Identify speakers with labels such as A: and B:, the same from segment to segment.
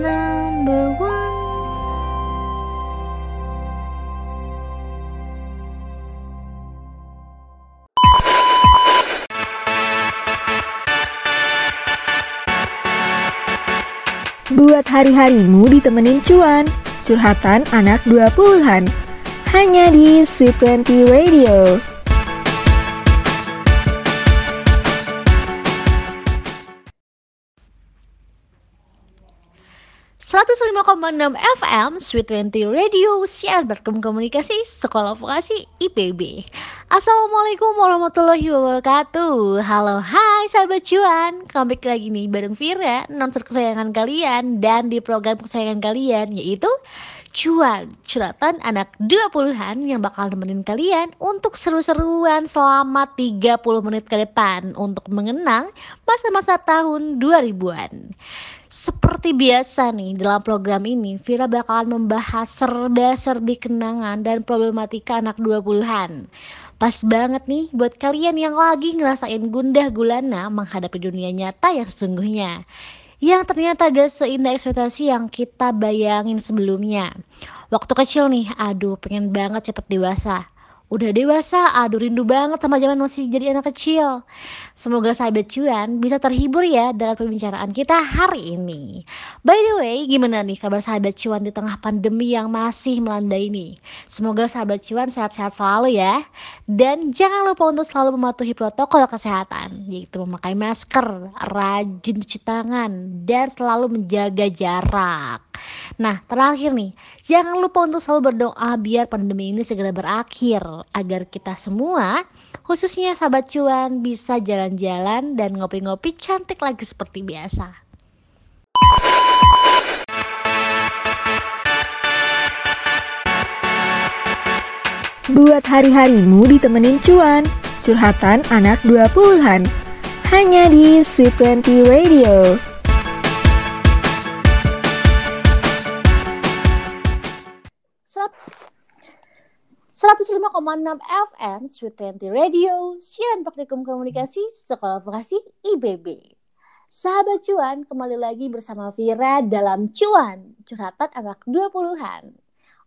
A: number one. Buat hari-harimu ditemenin cuan, curhatan anak 20-an. Hanya di Sweet 20 Radio.
B: 105,6 FM Sweet 20 Radio Siar berkomunikasi Sekolah Vokasi IPB Assalamualaikum warahmatullahi wabarakatuh. Halo hai sahabat cuan. Kembali lagi nih bareng Vira Nonton kesayangan kalian Dan di program kesayangan kalian Yaitu Cuan Curhatan anak 20-an Yang bakal nemenin kalian Untuk seru-seruan selama 30 menit ke depan Untuk mengenang masa-masa tahun 2000-an seperti biasa nih dalam program ini Vira bakalan membahas serba-serbi kenangan dan problematika anak 20-an. Pas banget nih buat kalian yang lagi ngerasain gundah gulana menghadapi dunia nyata yang sesungguhnya. Yang ternyata gak seindah ekspektasi yang kita bayangin sebelumnya. Waktu kecil nih, aduh pengen banget cepet dewasa udah dewasa, aduh rindu banget sama zaman masih jadi anak kecil. Semoga sahabat cuan bisa terhibur ya dengan pembicaraan kita hari ini. By the way, gimana nih kabar sahabat cuan di tengah pandemi yang masih melanda ini? Semoga sahabat cuan sehat-sehat selalu ya. Dan jangan lupa untuk selalu mematuhi protokol kesehatan, yaitu memakai masker, rajin cuci tangan, dan selalu menjaga jarak. Nah, terakhir nih, jangan lupa untuk selalu berdoa biar pandemi ini segera berakhir agar kita semua, khususnya sahabat cuan, bisa jalan-jalan dan ngopi-ngopi cantik lagi seperti biasa.
A: Buat hari-harimu ditemenin cuan, curhatan anak 20-an. Hanya di Sweet 20 Radio.
B: 105,6 FM Sweet 20 Radio, siaran praktikum komunikasi Sekolah Vokasi IBB. Sahabat cuan, kembali lagi bersama Vira dalam cuan, curhatan anak 20-an.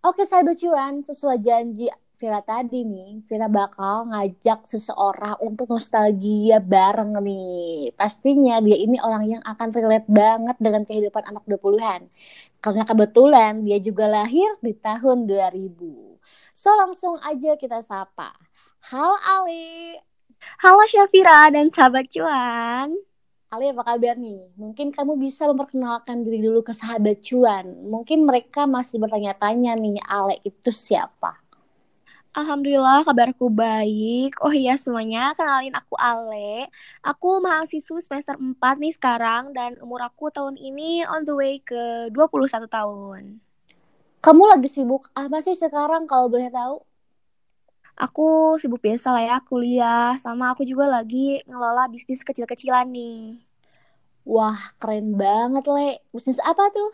B: Oke sahabat cuan, sesuai janji Vira tadi nih, Vira bakal ngajak seseorang untuk nostalgia bareng nih. Pastinya dia ini orang yang akan relate banget dengan kehidupan anak 20-an. Karena kebetulan dia juga lahir di tahun 2000. So langsung aja kita sapa. Halo Ali.
C: Halo Syafira dan sahabat cuan.
B: Ali apa kabar nih? Mungkin kamu bisa memperkenalkan diri dulu ke sahabat cuan. Mungkin mereka masih bertanya-tanya nih, Ale itu siapa?
C: Alhamdulillah kabarku baik. Oh iya semuanya, kenalin aku Ale. Aku mahasiswa semester 4 nih sekarang dan umur aku tahun ini on the way ke 21 tahun.
B: Kamu lagi sibuk apa sih sekarang kalau boleh tahu?
C: Aku sibuk biasa lah ya kuliah, sama aku juga lagi ngelola bisnis kecil-kecilan nih.
B: Wah, keren banget, Le. Bisnis apa tuh?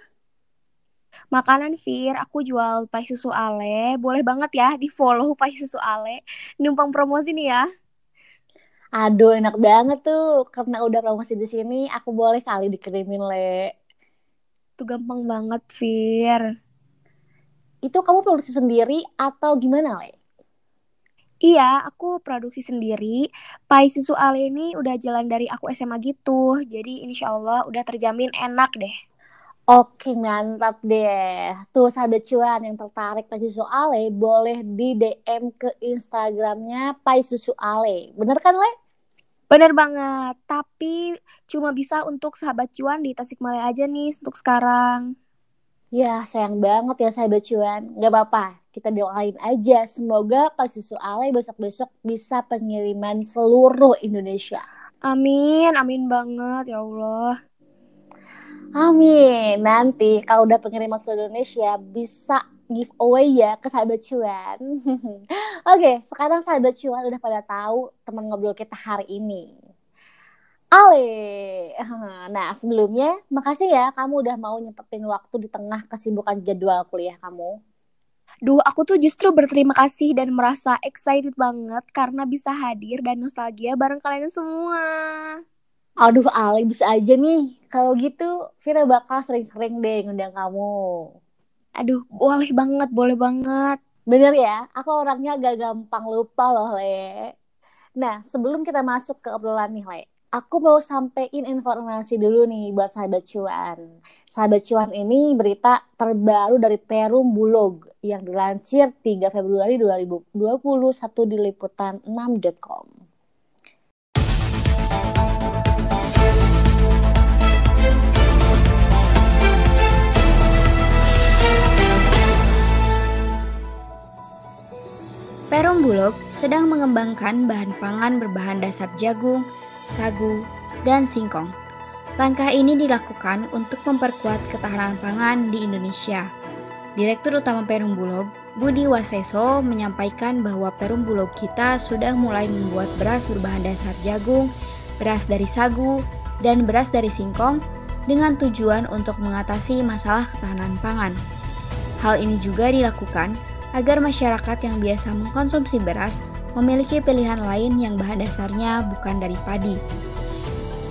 C: Makanan Fir, aku jual pai susu Ale. Boleh banget ya di follow pai susu Ale. Numpang promosi nih ya.
B: Aduh, enak banget tuh. Karena udah promosi di sini, aku boleh kali dikirimin, Le.
C: Tuh gampang banget, Fir
B: itu kamu produksi sendiri atau gimana, Le?
C: Iya, aku produksi sendiri. Pai susu Ale ini udah jalan dari aku SMA gitu. Jadi insya Allah udah terjamin enak deh.
B: Oke, mantap deh. Tuh sahabat cuan yang tertarik pai susu Ale, boleh di DM ke Instagramnya pai susu Ale. Bener kan, Le?
C: Bener banget. Tapi cuma bisa untuk sahabat cuan di Tasikmalaya aja nih untuk sekarang.
B: Ya, sayang banget ya sahabat cuan. Gak apa-apa, kita doain aja. Semoga pas susu Ale besok-besok bisa pengiriman seluruh Indonesia.
C: Amin, amin banget ya Allah.
B: Amin. Nanti kalau udah pengiriman seluruh Indonesia bisa giveaway ya ke sahabat cuan. Oke, sekarang sahabat cuan udah pada tahu teman ngobrol kita hari ini. Ale. Nah, sebelumnya makasih ya kamu udah mau nyempetin waktu di tengah kesibukan jadwal kuliah kamu.
C: Duh, aku tuh justru berterima kasih dan merasa excited banget karena bisa hadir dan nostalgia bareng kalian semua.
B: Aduh, Ale bisa aja nih. Kalau gitu, Vira bakal sering-sering deh ngundang kamu.
C: Aduh, boleh banget, boleh banget.
B: Bener ya, aku orangnya agak gampang lupa loh, Le. Nah, sebelum kita masuk ke obrolan nih, Le. Aku mau sampein informasi dulu nih buat sahabat cuan. Sahabat cuan ini berita terbaru dari Perum Bulog yang dilansir 3 Februari 2021 di liputan6.com.
D: Perum Bulog sedang mengembangkan bahan pangan berbahan dasar jagung, sagu, dan singkong. Langkah ini dilakukan untuk memperkuat ketahanan pangan di Indonesia. Direktur Utama Perum Bulog, Budi Waseso, menyampaikan bahwa Perum Bulog kita sudah mulai membuat beras berbahan dasar jagung, beras dari sagu, dan beras dari singkong dengan tujuan untuk mengatasi masalah ketahanan pangan. Hal ini juga dilakukan agar masyarakat yang biasa mengkonsumsi beras memiliki pilihan lain yang bahan dasarnya bukan dari padi.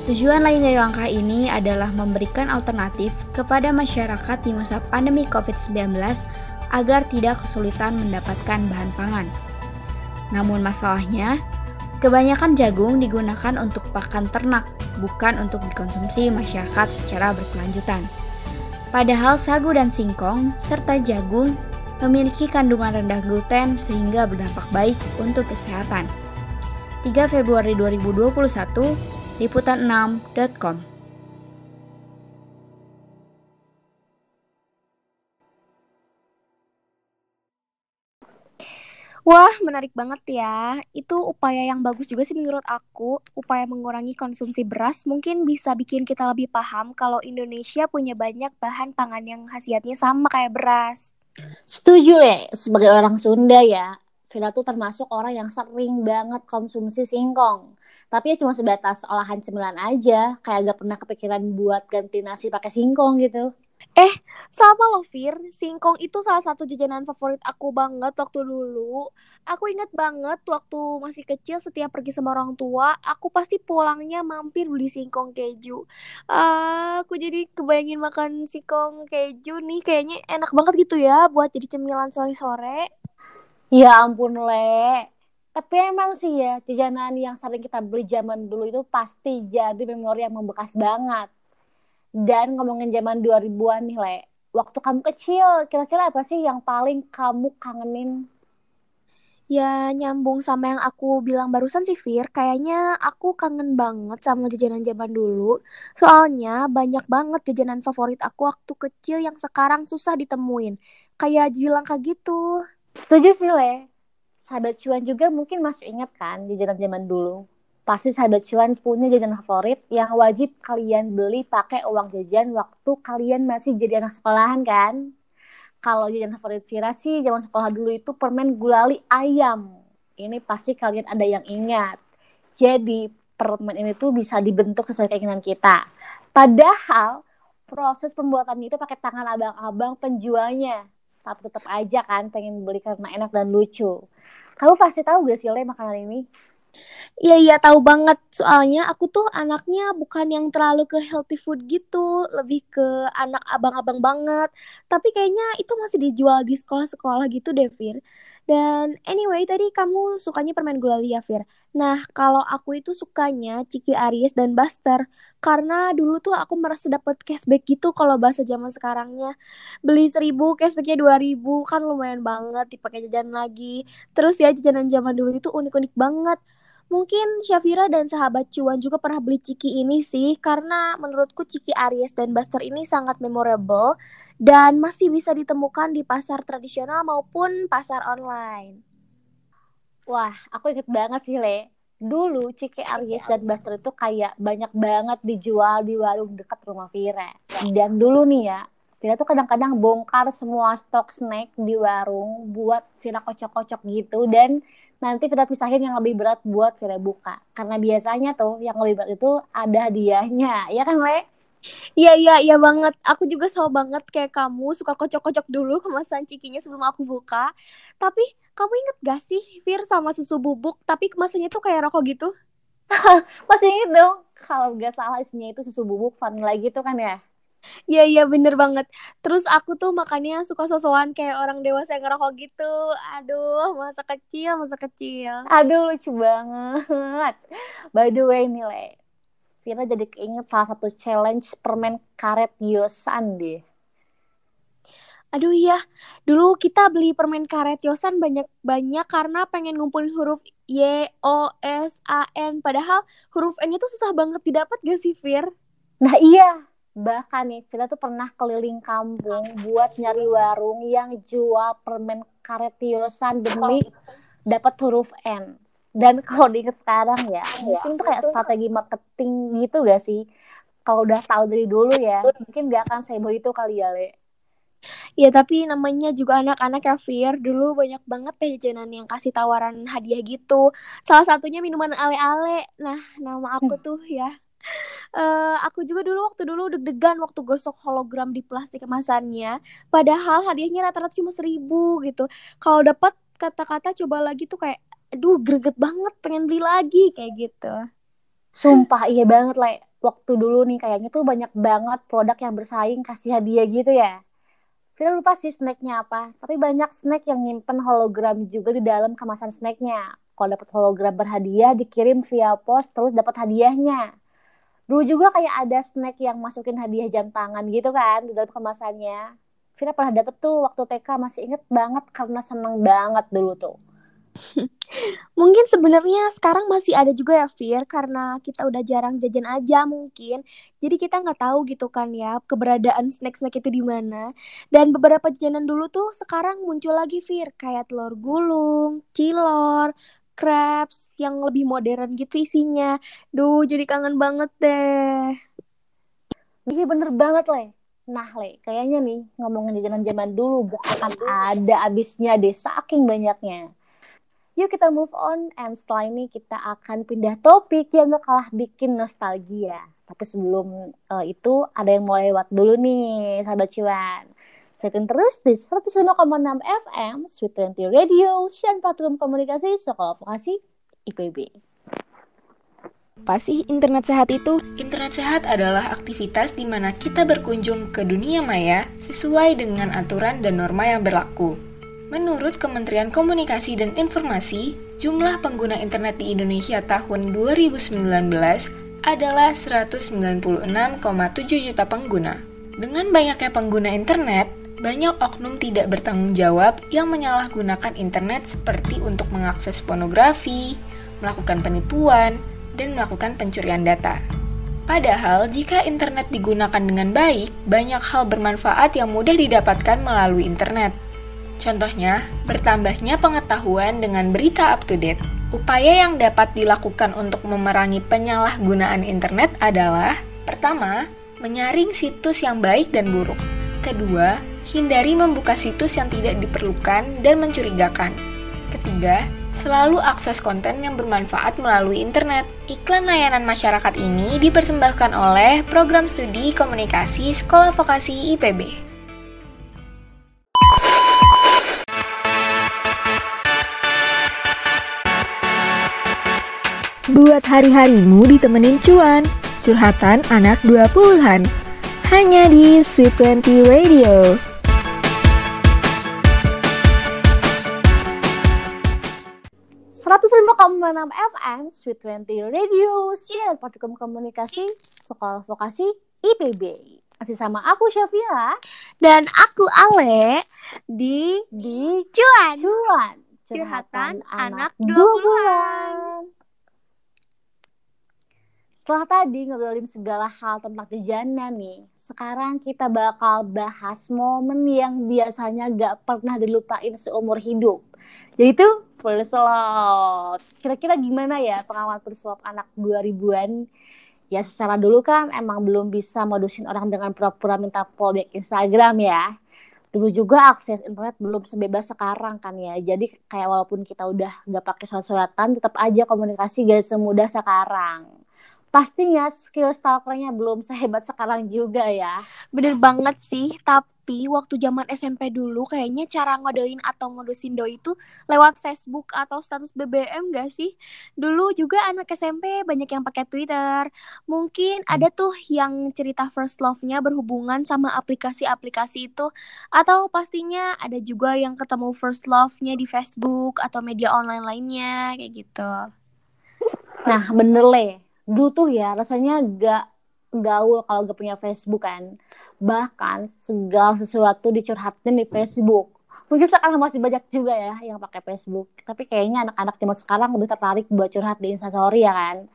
D: Tujuan lain dari langkah ini adalah memberikan alternatif kepada masyarakat di masa pandemi COVID-19 agar tidak kesulitan mendapatkan bahan pangan. Namun masalahnya, kebanyakan jagung digunakan untuk pakan ternak, bukan untuk dikonsumsi masyarakat secara berkelanjutan. Padahal sagu dan singkong serta jagung memiliki kandungan rendah gluten sehingga berdampak baik untuk kesehatan. 3 Februari 2021, liputan6.com
C: Wah, menarik banget ya. Itu upaya yang bagus juga sih menurut aku. Upaya mengurangi konsumsi beras mungkin bisa bikin kita lebih paham kalau Indonesia punya banyak bahan pangan yang khasiatnya sama kayak beras.
B: Setuju le, sebagai orang Sunda ya, Vira tuh termasuk orang yang sering banget konsumsi singkong. Tapi ya cuma sebatas olahan cemilan aja, kayak gak pernah kepikiran buat ganti nasi pakai singkong gitu.
C: Eh, sama loh Fir, singkong itu salah satu jajanan favorit aku banget waktu dulu. Aku inget banget waktu masih kecil setiap pergi sama orang tua, aku pasti pulangnya mampir beli singkong keju. Uh, aku jadi kebayangin makan singkong keju nih, kayaknya enak banget gitu ya buat jadi cemilan sore-sore.
B: Ya ampun Le, tapi emang sih ya, jajanan yang sering kita beli zaman dulu itu pasti jadi memori yang membekas banget dan ngomongin zaman 2000-an nih, Le. Waktu kamu kecil, kira-kira apa sih yang paling kamu kangenin?
C: Ya, nyambung sama yang aku bilang barusan sih, Fir. Kayaknya aku kangen banget sama jajanan zaman dulu. Soalnya banyak banget jajanan favorit aku waktu kecil yang sekarang susah ditemuin. Kayak jadi langka gitu.
B: Setuju sih, Le. Sahabat cuan juga mungkin masih ingat kan jajanan zaman dulu pasti sahabat cuan punya jajanan favorit yang wajib kalian beli pakai uang jajan waktu kalian masih jadi anak sekolahan kan? Kalau jajanan favorit Vira sih zaman sekolah dulu itu permen gulali ayam. Ini pasti kalian ada yang ingat. Jadi permen ini tuh bisa dibentuk sesuai keinginan kita. Padahal proses pembuatannya itu pakai tangan abang-abang penjualnya. Tapi tetap aja kan pengen beli karena enak dan lucu. Kamu pasti tahu gak sih Le makanan ini?
C: Iya iya tahu banget soalnya aku tuh anaknya bukan yang terlalu ke healthy food gitu, lebih ke anak abang-abang banget. Tapi kayaknya itu masih dijual di sekolah-sekolah gitu deh, Fir. Dan anyway, tadi kamu sukanya permen gulali ya, Fir. Nah, kalau aku itu sukanya Ciki Aries dan Buster. Karena dulu tuh aku merasa dapat cashback gitu kalau bahasa zaman sekarangnya. Beli seribu, cashbacknya dua ribu, kan lumayan banget dipakai jajan lagi. Terus ya jajanan zaman dulu itu unik-unik banget Mungkin Syafira dan sahabat cuan juga pernah beli ciki ini sih, karena menurutku ciki Aries dan Buster ini sangat memorable dan masih bisa ditemukan di pasar tradisional maupun pasar online.
B: Wah, aku inget banget sih, Le. Dulu Ciki Aries dan Buster itu kayak banyak banget dijual di warung dekat rumah Vira. Dan dulu nih ya, Vira tuh kadang-kadang bongkar semua stok snack di warung buat Vira kocok-kocok gitu dan nanti Vira pisahin yang lebih berat buat Vira buka. Karena biasanya tuh yang lebih berat itu ada hadiahnya. Ya kan, Le?
C: Iya, iya, iya banget. Aku juga sama banget kayak kamu suka kocok-kocok dulu kemasan cikinya sebelum aku buka. Tapi kamu inget gak sih, Fir, sama susu bubuk, tapi kemasannya tuh kayak rokok gitu?
B: Masih inget dong, kalau gak salah isinya itu susu bubuk vanilla gitu kan ya?
C: Iya iya bener banget. Terus aku tuh makannya suka sosokan kayak orang dewasa yang ngerokok gitu. Aduh, masa kecil, masa kecil.
B: Aduh, lucu banget. By the way nih, Le. Vira jadi keinget salah satu challenge permen karet Yosan deh.
C: Aduh iya, dulu kita beli permen karet Yosan banyak-banyak karena pengen ngumpulin huruf Y, O, S, A, N. Padahal huruf N itu susah banget didapat gak sih, Fir?
B: Nah iya, bahkan nih kita tuh pernah keliling kampung buat nyari warung yang jual permen karet Yosan demi dapat huruf N. Dan kalau diinget sekarang ya, mungkin tuh kayak strategi marketing gitu gak sih? Kalau udah tahu dari dulu ya, mungkin gak akan sebo itu kali ya, Le.
C: Ya tapi namanya juga anak-anak ya Fir Dulu banyak banget teh jajanan yang kasih tawaran hadiah gitu Salah satunya minuman ale-ale Nah nama aku tuh ya uh, Aku juga dulu waktu dulu deg-degan waktu gosok hologram di plastik kemasannya Padahal hadiahnya rata-rata cuma seribu gitu Kalau dapat kata-kata coba lagi tuh kayak Aduh greget banget pengen beli lagi kayak gitu
B: Sumpah iya banget lah Waktu dulu nih kayaknya tuh banyak banget produk yang bersaing kasih hadiah gitu ya kita lupa sih snacknya apa, tapi banyak snack yang nyimpen hologram juga di dalam kemasan snacknya. Kalau dapat hologram berhadiah, dikirim via pos, terus dapat hadiahnya. Dulu juga kayak ada snack yang masukin hadiah jam tangan gitu kan di dalam kemasannya. Vira pernah dapet tuh waktu TK masih inget banget karena seneng banget dulu tuh.
C: mungkin sebenarnya sekarang masih ada juga ya Fir karena kita udah jarang jajan aja mungkin jadi kita nggak tahu gitu kan ya keberadaan snack-snack itu di mana dan beberapa jajanan dulu tuh sekarang muncul lagi Fir kayak telur gulung cilor crabs yang lebih modern gitu isinya duh jadi kangen banget deh
B: iya bener banget le Nah, Le, kayaknya nih ngomongin jajanan zaman dulu gak akan ada abisnya deh, saking banyaknya. Yuk kita move on and setelah ini kita akan pindah topik yang gak kalah bikin nostalgia. Tapi sebelum uh, itu ada yang mau lewat dulu nih, sahabat cuan. Setin terus di 105,6 FM, Sweet 20 Radio, Sian Patrum Komunikasi, Sekolah Vokasi, IPB.
A: Apa sih internet sehat itu? Internet sehat adalah aktivitas di mana kita berkunjung ke dunia maya sesuai dengan aturan dan norma yang berlaku. Menurut Kementerian Komunikasi dan Informasi, jumlah pengguna internet di Indonesia tahun 2019 adalah 196,7 juta pengguna. Dengan banyaknya pengguna internet, banyak oknum tidak bertanggung jawab yang menyalahgunakan internet seperti untuk mengakses pornografi, melakukan penipuan, dan melakukan pencurian data. Padahal, jika internet digunakan dengan baik, banyak hal bermanfaat yang mudah didapatkan melalui internet. Contohnya, bertambahnya pengetahuan dengan berita up to date. Upaya yang dapat dilakukan untuk memerangi penyalahgunaan internet adalah Pertama, menyaring situs yang baik dan buruk. Kedua, hindari membuka situs yang tidak diperlukan dan mencurigakan. Ketiga, selalu akses konten yang bermanfaat melalui internet. Iklan layanan masyarakat ini dipersembahkan oleh Program Studi Komunikasi Sekolah Vokasi IPB. Buat hari-harimu ditemenin cuan, curhatan anak 20-an. Hanya di Sweet 20 Radio.
B: enam FM Sweet 20 Radio Siar Partikum Komunikasi Sekolah Vokasi IPB masih sama aku Syafira
C: dan aku Ale di
B: di
C: Cuan.
B: Cuan.
C: Curhatan, curhatan anak 20-an.
B: Setelah tadi ngobrolin segala hal tentang jajanan nih, sekarang kita bakal bahas momen yang biasanya gak pernah dilupain seumur hidup. Yaitu first love. Kira-kira gimana ya pengalaman love anak 2000-an? Ya secara dulu kan emang belum bisa modusin orang dengan pura-pura minta follow back Instagram ya. Dulu juga akses internet belum sebebas sekarang kan ya. Jadi kayak walaupun kita udah gak pakai surat-suratan, tetap aja komunikasi gak semudah sekarang pastinya skill stalkernya belum sehebat sekarang juga ya.
C: Bener banget sih, tapi waktu zaman SMP dulu kayaknya cara ngodein atau ngodusin doi itu lewat Facebook atau status BBM gak sih? Dulu juga anak SMP banyak yang pakai Twitter. Mungkin ada tuh yang cerita first love-nya berhubungan sama aplikasi-aplikasi itu. Atau pastinya ada juga yang ketemu first love-nya di Facebook atau media online lainnya kayak gitu.
B: Nah bener le, dulu tuh ya rasanya gak gaul kalau gak punya Facebook kan. Bahkan segala sesuatu dicurhatin di Facebook. Mungkin sekarang masih banyak juga ya yang pakai Facebook. Tapi kayaknya anak-anak zaman sekarang lebih tertarik buat curhat di Instastory ya kan.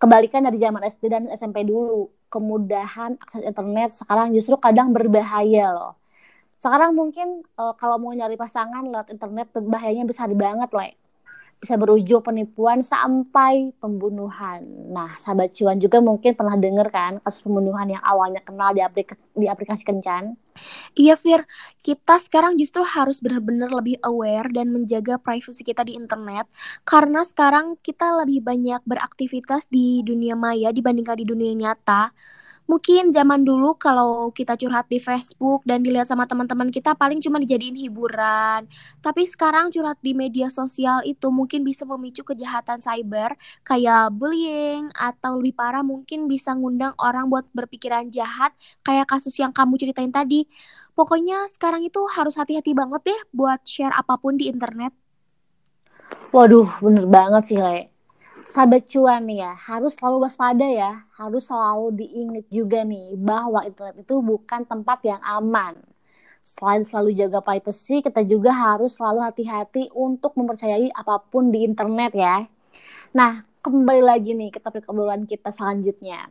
B: Kebalikan dari zaman SD dan SMP dulu. Kemudahan akses internet sekarang justru kadang berbahaya loh. Sekarang mungkin uh, kalau mau nyari pasangan lewat internet bahayanya besar banget loh bisa berujung penipuan sampai pembunuhan. Nah, sahabat cuan juga mungkin pernah dengar kan kasus pembunuhan yang awalnya kenal di, aplikasi, di aplikasi kencan.
C: Iya, Fir. Kita sekarang justru harus benar-benar lebih aware dan menjaga privasi kita di internet karena sekarang kita lebih banyak beraktivitas di dunia maya dibandingkan di dunia nyata. Mungkin zaman dulu kalau kita curhat di Facebook dan dilihat sama teman-teman kita paling cuma dijadiin hiburan. Tapi sekarang curhat di media sosial itu mungkin bisa memicu kejahatan cyber kayak bullying atau lebih parah mungkin bisa ngundang orang buat berpikiran jahat kayak kasus yang kamu ceritain tadi. Pokoknya sekarang itu harus hati-hati banget deh buat share apa pun di internet.
B: Waduh, bener banget sih, Le sahabat cuan nih ya, harus selalu waspada ya, harus selalu diingat juga nih bahwa internet itu bukan tempat yang aman. Selain selalu jaga privacy, kita juga harus selalu hati-hati untuk mempercayai apa pun di internet ya. Nah, kembali lagi nih ke topik obrolan kita selanjutnya.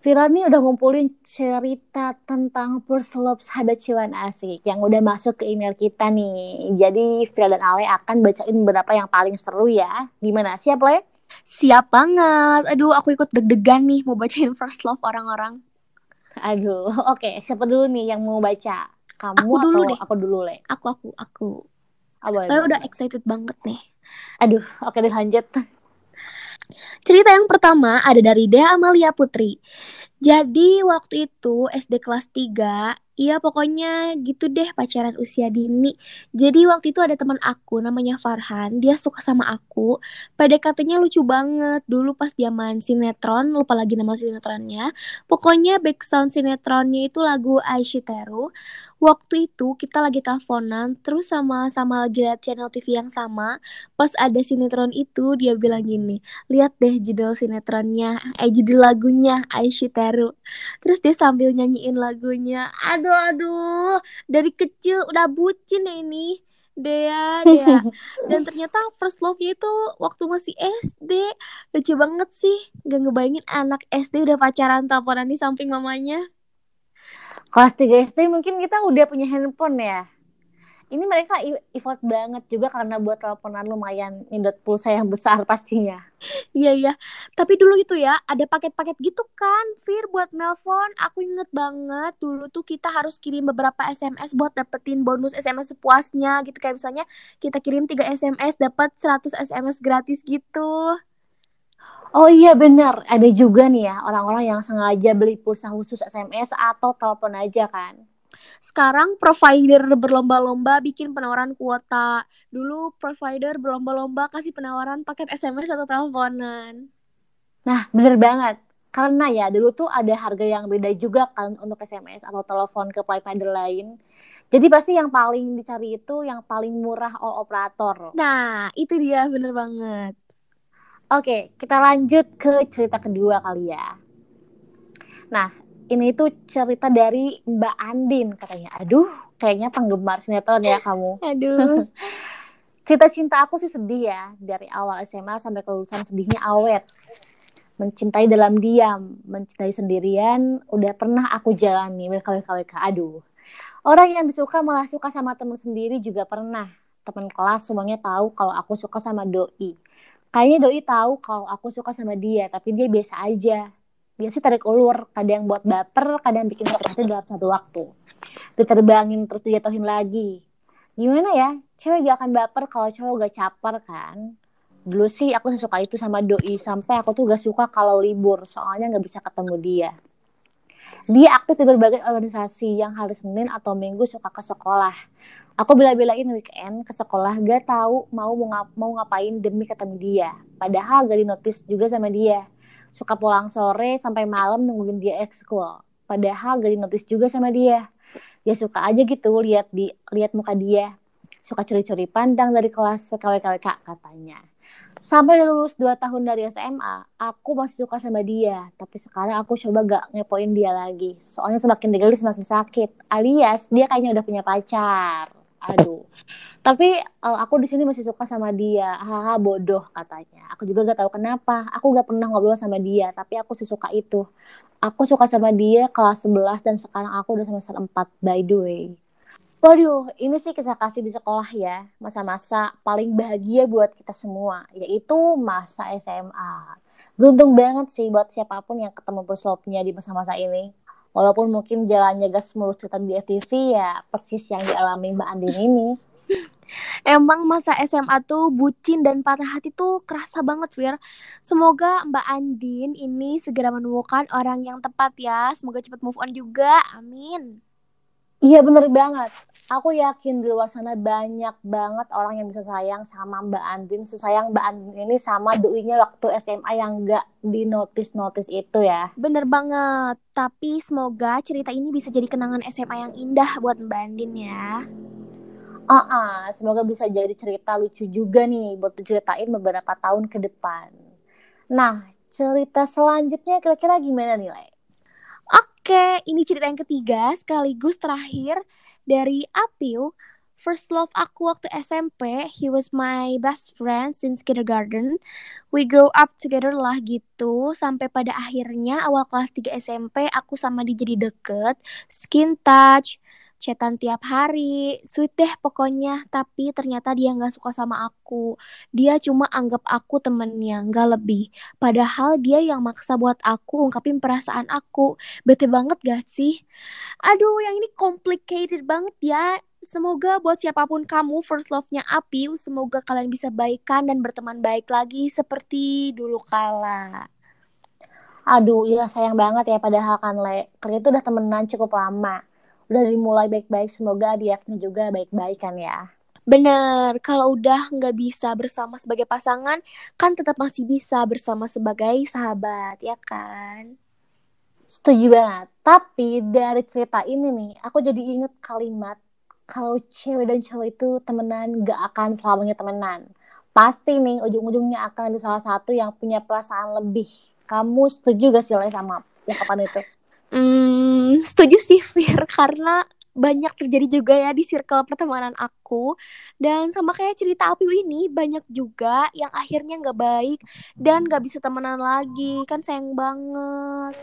B: Vira nih udah ngumpulin cerita tentang first love sahabat cuan asik yang udah masuk ke email kita nih. Jadi Vira dan Ale akan bacain beberapa yang paling seru ya. Gimana? Siap, Le?
C: Siap banget. Aduh, aku ikut deg-degan nih mau bacain first love orang-orang.
B: Aduh, oke. Okay. Siapa dulu nih yang mau baca? Kamu aku dulu atau deh. aku dulu, Le?
C: Aku, aku, aku. Oh, Saya udah excited banget nih.
B: Aduh, oke okay, deh lanjut.
C: Cerita yang pertama ada dari Dea Amalia Putri. Jadi waktu itu SD kelas 3 Iya pokoknya gitu deh pacaran usia dini. Jadi waktu itu ada teman aku namanya Farhan, dia suka sama aku. PDKT-nya lucu banget. Dulu pas dia main sinetron, lupa lagi nama sinetronnya. Pokoknya background sinetronnya itu lagu Aishiteru. Waktu itu kita lagi teleponan, terus sama-sama lagi lihat channel TV yang sama. Pas ada sinetron itu, dia bilang gini, lihat deh judul sinetronnya, eh judul lagunya Aishiteru. Terus dia sambil nyanyiin lagunya. Aduh aduh aduh. Dari kecil udah bucin ya ini Dea Dea. Dan ternyata first love-nya itu waktu masih SD lucu banget sih. Gak ngebayangin anak SD udah pacaran teleponan di samping mamanya.
B: Kelas 3 SD mungkin kita udah punya handphone ya ini mereka effort banget juga karena buat teleponan lumayan nyedot pulsa yang besar pastinya.
C: Iya iya, tapi dulu itu ya ada paket-paket gitu kan, Fir buat nelpon. Aku inget banget dulu tuh kita harus kirim beberapa SMS buat dapetin bonus SMS sepuasnya gitu kayak misalnya kita kirim 3 SMS dapat 100 SMS gratis gitu.
B: Oh iya benar, ada juga nih ya orang-orang yang sengaja beli pulsa khusus SMS atau telepon aja kan.
C: Sekarang provider berlomba-lomba bikin penawaran kuota. Dulu provider berlomba-lomba kasih penawaran paket SMS atau teleponan.
B: Nah, bener banget. Karena ya dulu tuh ada harga yang beda juga kan untuk SMS atau telepon ke provider lain. Jadi pasti yang paling dicari itu yang paling murah all operator.
C: Nah, itu dia bener banget.
B: Oke, kita lanjut ke cerita kedua kali ya. Nah, ini tuh cerita dari Mbak Andin katanya. Aduh, kayaknya penggemar sinetron ya kamu.
C: Aduh.
B: cerita cinta aku sih sedih ya. Dari awal SMA sampai kelulusan sedihnya awet. Mencintai dalam diam, mencintai sendirian, udah pernah aku jalani. WKWKWK, aduh. Orang yang disuka malah suka sama temen sendiri juga pernah. Temen kelas semuanya tahu kalau aku suka sama doi. Kayaknya doi tahu kalau aku suka sama dia, tapi dia biasa aja biasanya tarik ulur kadang buat baper kadang bikin sakit dalam satu waktu diterbangin terus dijatuhin lagi gimana ya cewek gak akan baper kalau cowok gak caper kan dulu sih aku suka itu sama doi sampai aku tuh gak suka kalau libur soalnya gak bisa ketemu dia Dia aktif di berbagai organisasi yang hari Senin atau Minggu suka ke sekolah. Aku bela-belain weekend ke sekolah gak tahu mau mau ngapain demi ketemu dia. Padahal gak di notice juga sama dia. Suka pulang sore sampai malam nungguin dia ekskul. Padahal gak di notice juga sama dia. Ya suka aja gitu lihat di lihat muka dia. Suka curi-curi pandang dari kelas WKWKWK katanya. Sampai udah lulus 2 tahun dari SMA, aku masih suka sama dia. Tapi sekarang aku coba gak ngepoin dia lagi. Soalnya semakin digali semakin sakit. Alias dia kayaknya udah punya pacar aduh. Tapi uh, aku di sini masih suka sama dia. Haha bodoh katanya. Aku juga gak tahu kenapa. Aku gak pernah ngobrol sama dia tapi aku suka itu. Aku suka sama dia kelas 11 dan sekarang aku udah semester 4 by the way. Waduh, ini sih kisah kasih di sekolah ya, masa-masa paling bahagia buat kita semua, yaitu masa SMA. Beruntung banget sih buat siapa pun yang ketemu berslopnya di masa-masa ini walaupun mungkin jalannya gak semulus cerita di FTV ya persis yang dialami Mbak Andin ini
C: Emang masa SMA tuh bucin dan patah hati tuh kerasa banget, Fir. Semoga Mbak Andin ini segera menemukan orang yang tepat ya. Semoga cepat move on juga. Amin.
B: Iya bener banget aku yakin di luar sana banyak banget orang yang bisa sayang sama Mbak Andin sesayang Mbak Andin ini sama doinya waktu SMA yang gak di notice notice itu ya.
C: Bener banget. Tapi semoga cerita ini bisa jadi kenangan SMA yang indah buat Mbak Andin ya.
B: Uh -uh, semoga bisa jadi cerita lucu juga nih buat diceritain beberapa tahun ke depan. Nah, cerita selanjutnya kira-kira gimana nih, Le?
C: Oke, ini cerita yang ketiga sekaligus terakhir dari Apil first love aku waktu SMP he was my best friend since kindergarten. We grow up together lah gitu. Sampai pada akhirnya awal kelas 3 SMP aku sama dia jadi deket. Skin touch chatan tiap hari, sweet deh pokoknya. Tapi ternyata dia nggak suka sama aku. Dia cuma anggap aku temennya, nggak lebih. Padahal dia yang maksa buat aku ungkapin perasaan aku. Bete banget gak sih? Aduh, yang ini complicated banget ya. Semoga buat siapa pun kamu first love-nya Api, semoga kalian bisa baikan dan berteman baik lagi seperti dulu kala.
B: Aduh, iya sayang banget ya padahal kan Le. Kalian tuh udah temenan cukup lama udah dimulai baik-baik semoga diaknya juga baik-baik kan ya
C: Bener, kalau udah nggak bisa bersama sebagai pasangan, kan tetap masih bisa bersama sebagai sahabat, ya kan?
B: Setuju banget. Tapi dari cerita ini nih, aku jadi inget kalimat kalau cewek dan cowok itu temenan gak akan selamanya temenan. Pasti nih ujung-ujungnya akan ada salah satu yang punya perasaan lebih. Kamu setuju gak sih sama ungkapan itu?
C: Hmm, setuju sih Fir karena banyak terjadi juga ya di circle pertemanan aku dan sama kayak cerita Api ini banyak juga yang akhirnya nggak baik dan nggak bisa temenan lagi kan sayang banget.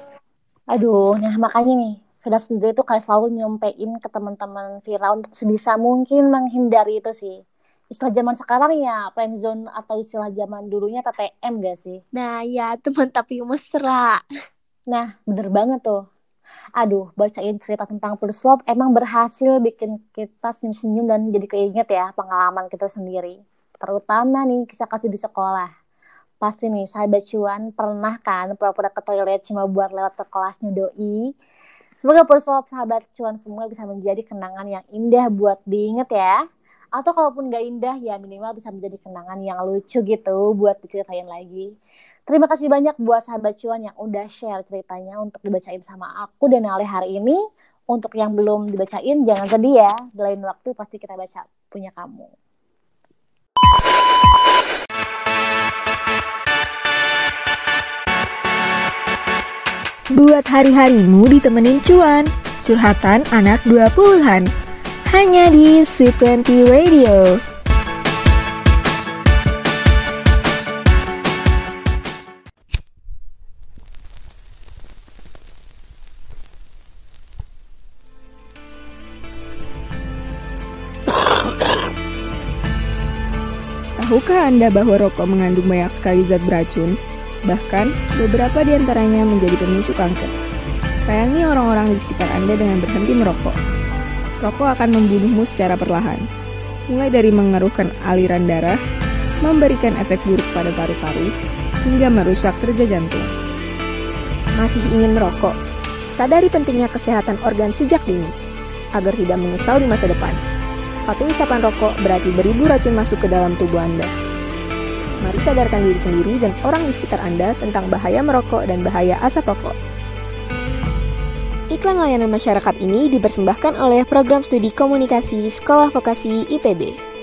B: Aduh, nah makanya nih Fira sendiri tuh kayak selalu nyampein ke teman-teman Vira untuk sebisa mungkin menghindari itu sih. Istilah zaman sekarang ya friendzone atau istilah zaman dulunya TTM gak sih?
C: Nah ya teman tapi mesra.
B: Nah bener banget tuh aduh bacain cerita tentang love emang berhasil bikin kita senyum-senyum dan jadi keinget ya pengalaman kita sendiri. Terutama nih kisah kasih di sekolah. Pasti nih sahabat cuan pernah kan pura-pura ke toilet cuma buat lewat ke kelasnya doi. Semoga love sahabat cuan semua bisa menjadi kenangan yang indah buat diinget ya. Atau kalaupun gak indah ya minimal bisa menjadi kenangan yang lucu gitu buat diceritain lagi. Terima kasih banyak buat sahabat cuan yang udah share ceritanya untuk dibacain sama aku dan Ale hari ini. Untuk yang belum dibacain, jangan sedih ya. Lain waktu pasti kita baca punya kamu.
A: Buat hari-harimu ditemenin cuan. Curhatan anak 20-an. Hanya di Sweet 20 Radio. Tahukah Anda bahwa rokok mengandung banyak sekali zat beracun? Bahkan, beberapa di antaranya menjadi pemicu kanker. Sayangi orang-orang di sekitar Anda dengan berhenti merokok. Rokok akan membunuhmu secara perlahan, mulai dari mengeruhkan aliran darah, memberikan efek buruk pada paru-paru, hingga merusak kerja jantung. Masih ingin merokok? Sadari pentingnya kesehatan organ sejak dini, agar tidak menyesal di masa depan. Satu isapan rokok berarti beribu racun masuk ke dalam tubuh Anda. Mari sadarkan diri sendiri dan orang di sekitar Anda tentang bahaya merokok dan bahaya asap rokok. Iklan layanan masyarakat ini dipersembahkan oleh Program Studi Komunikasi Sekolah Vokasi IPB.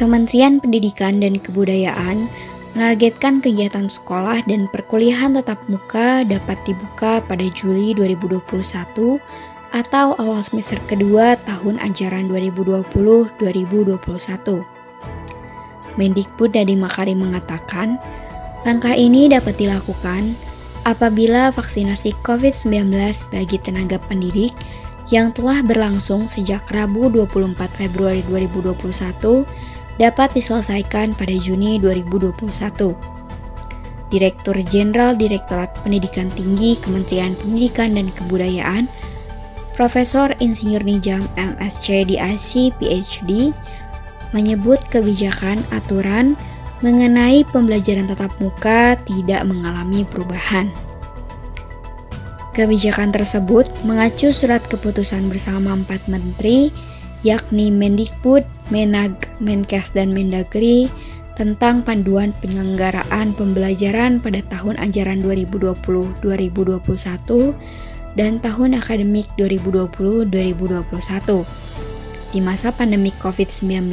D: Kementerian Pendidikan dan Kebudayaan menargetkan kegiatan sekolah dan perkuliahan tatap muka dapat dibuka pada Juli 2021 atau awal semester kedua tahun ajaran 2020-2021. Mendikbud Nadiem Makarim mengatakan, langkah ini dapat dilakukan apabila vaksinasi COVID-19 bagi tenaga pendidik yang telah berlangsung sejak Rabu 24 Februari 2021 dapat diselesaikan pada Juni 2021. Direktur Jenderal Direktorat Pendidikan Tinggi Kementerian Pendidikan dan Kebudayaan, Profesor Insinyur Nijam MSc DIC PhD, menyebut kebijakan aturan mengenai pembelajaran tatap muka tidak mengalami perubahan. Kebijakan tersebut mengacu surat keputusan bersama empat menteri yakni Mendikbud, Menag, Menkes, dan Mendagri tentang panduan penyelenggaraan pembelajaran pada tahun ajaran 2020-2021 dan tahun akademik 2020-2021. Di masa pandemi COVID-19,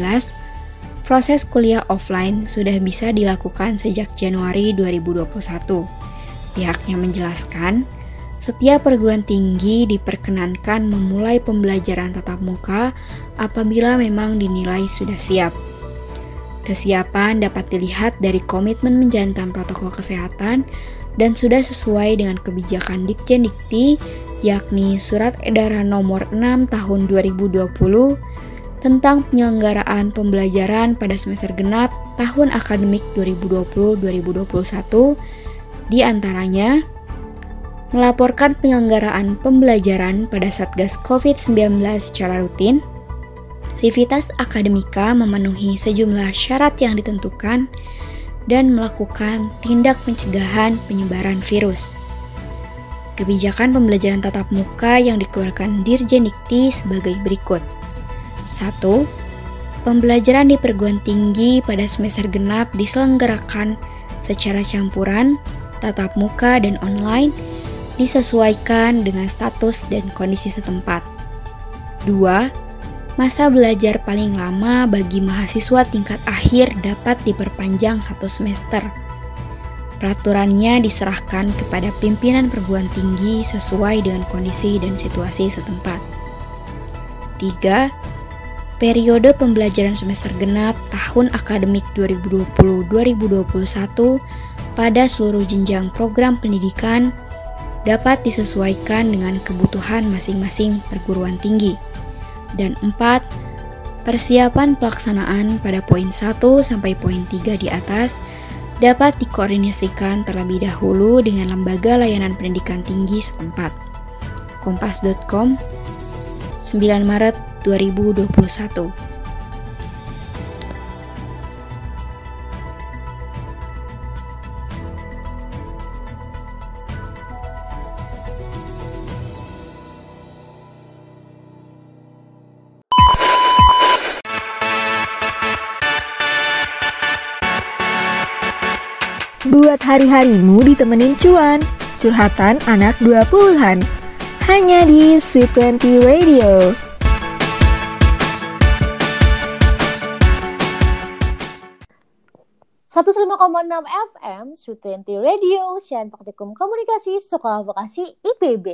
D: proses kuliah offline sudah bisa dilakukan sejak Januari 2021. Pihaknya menjelaskan, setiap perguruan tinggi diperkenankan memulai pembelajaran tatap muka apabila memang dinilai sudah siap. Kesiapan dapat dilihat dari komitmen menjalankan protokol kesehatan dan sudah sesuai dengan kebijakan Ditjen Dikti yakni Surat Edaran Nomor 6 Tahun 2020 tentang penyelenggaraan pembelajaran pada semester genap tahun akademik 2020-2021 di antaranya melaporkan penyelenggaraan pembelajaran pada Satgas COVID-19 secara rutin, Sivitas Akademika memenuhi sejumlah syarat yang ditentukan dan melakukan tindak pencegahan penyebaran virus. Kebijakan pembelajaran tatap muka yang dikeluarkan Dirjen Dikti sebagai berikut. 1. Pembelajaran di perguruan tinggi pada semester genap diselenggarakan secara campuran, tatap muka dan online disesuaikan dengan status dan kondisi setempat. 2. Masa belajar paling lama bagi mahasiswa tingkat akhir dapat diperpanjang satu semester. Peraturannya diserahkan kepada pimpinan perguruan tinggi sesuai dengan kondisi dan situasi setempat. 3. Periode pembelajaran semester genap tahun akademik 2020-2021 pada seluruh jenjang program pendidikan dapat disesuaikan dengan kebutuhan masing-masing perguruan tinggi. Dan empat, persiapan pelaksanaan pada poin 1 sampai poin 3 di atas dapat dikoordinasikan terlebih dahulu dengan lembaga layanan pendidikan tinggi setempat. Kompas.com 9 Maret 2021
A: hari-harimu ditemenin cuan, curhatan anak 20-an. Hanya di Sweet 20 Radio.
B: Enam FM, Sweet 20 Radio, Sian Praktikum Komunikasi Sekolah Vokasi IPB.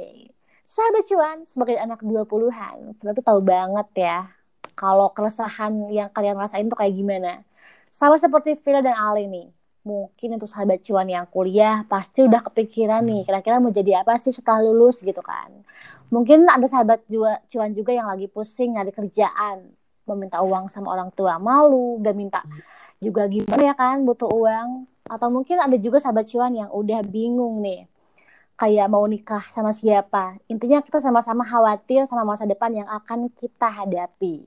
B: Sahabat cuan, sebagai anak 20-an, kita tuh tahu banget ya, kalau keresahan yang kalian rasain tuh kayak gimana. Sama seperti Vila dan Ale nih, mungkin untuk sahabat cuan yang kuliah pasti udah kepikiran nih kira-kira mau jadi apa sih setelah lulus gitu kan mungkin ada sahabat juga, cuan juga yang lagi pusing nyari kerjaan meminta uang sama orang tua malu gak minta juga gimana ya kan butuh uang atau mungkin ada juga sahabat cuan yang udah bingung nih kayak mau nikah sama siapa. Intinya kita sama-sama khawatir sama masa depan yang akan kita hadapi.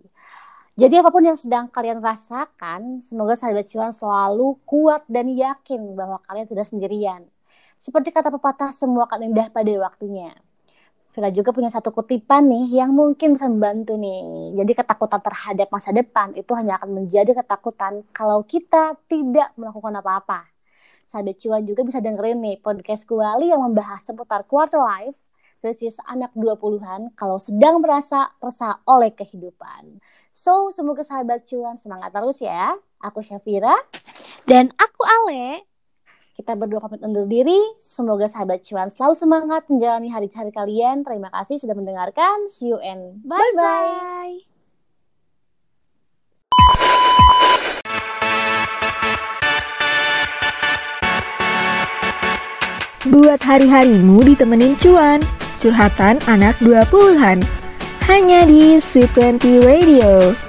B: Jadi apa pun yang sedang kalian rasakan, semoga sahabat cuan selalu kuat dan yakin bahwa kalian tidak sendirian. Seperti kata pepatah, semua akan indah pada waktunya. Villa juga punya satu kutipan nih yang mungkin bisa membantu nih. Jadi ketakutan terhadap masa depan itu hanya akan menjadi ketakutan kalau kita tidak melakukan apa-apa. Sahabat cuan juga bisa dengerin nih podcast Kuali yang membahas seputar quarter life krisis anak 20-an kalau sedang merasa resah oleh kehidupan. So, semoga sahabat cuan semangat terus ya. Aku Syafira.
C: Dan aku Ale.
B: Kita berdua pamit undur diri. Semoga sahabat cuan selalu semangat menjalani hari-hari kalian. Terima kasih sudah mendengarkan. See you and bye-bye.
A: Buat hari-harimu ditemenin cuan. Curhatan anak 20-an. Hanya di Sweet 20 Radio.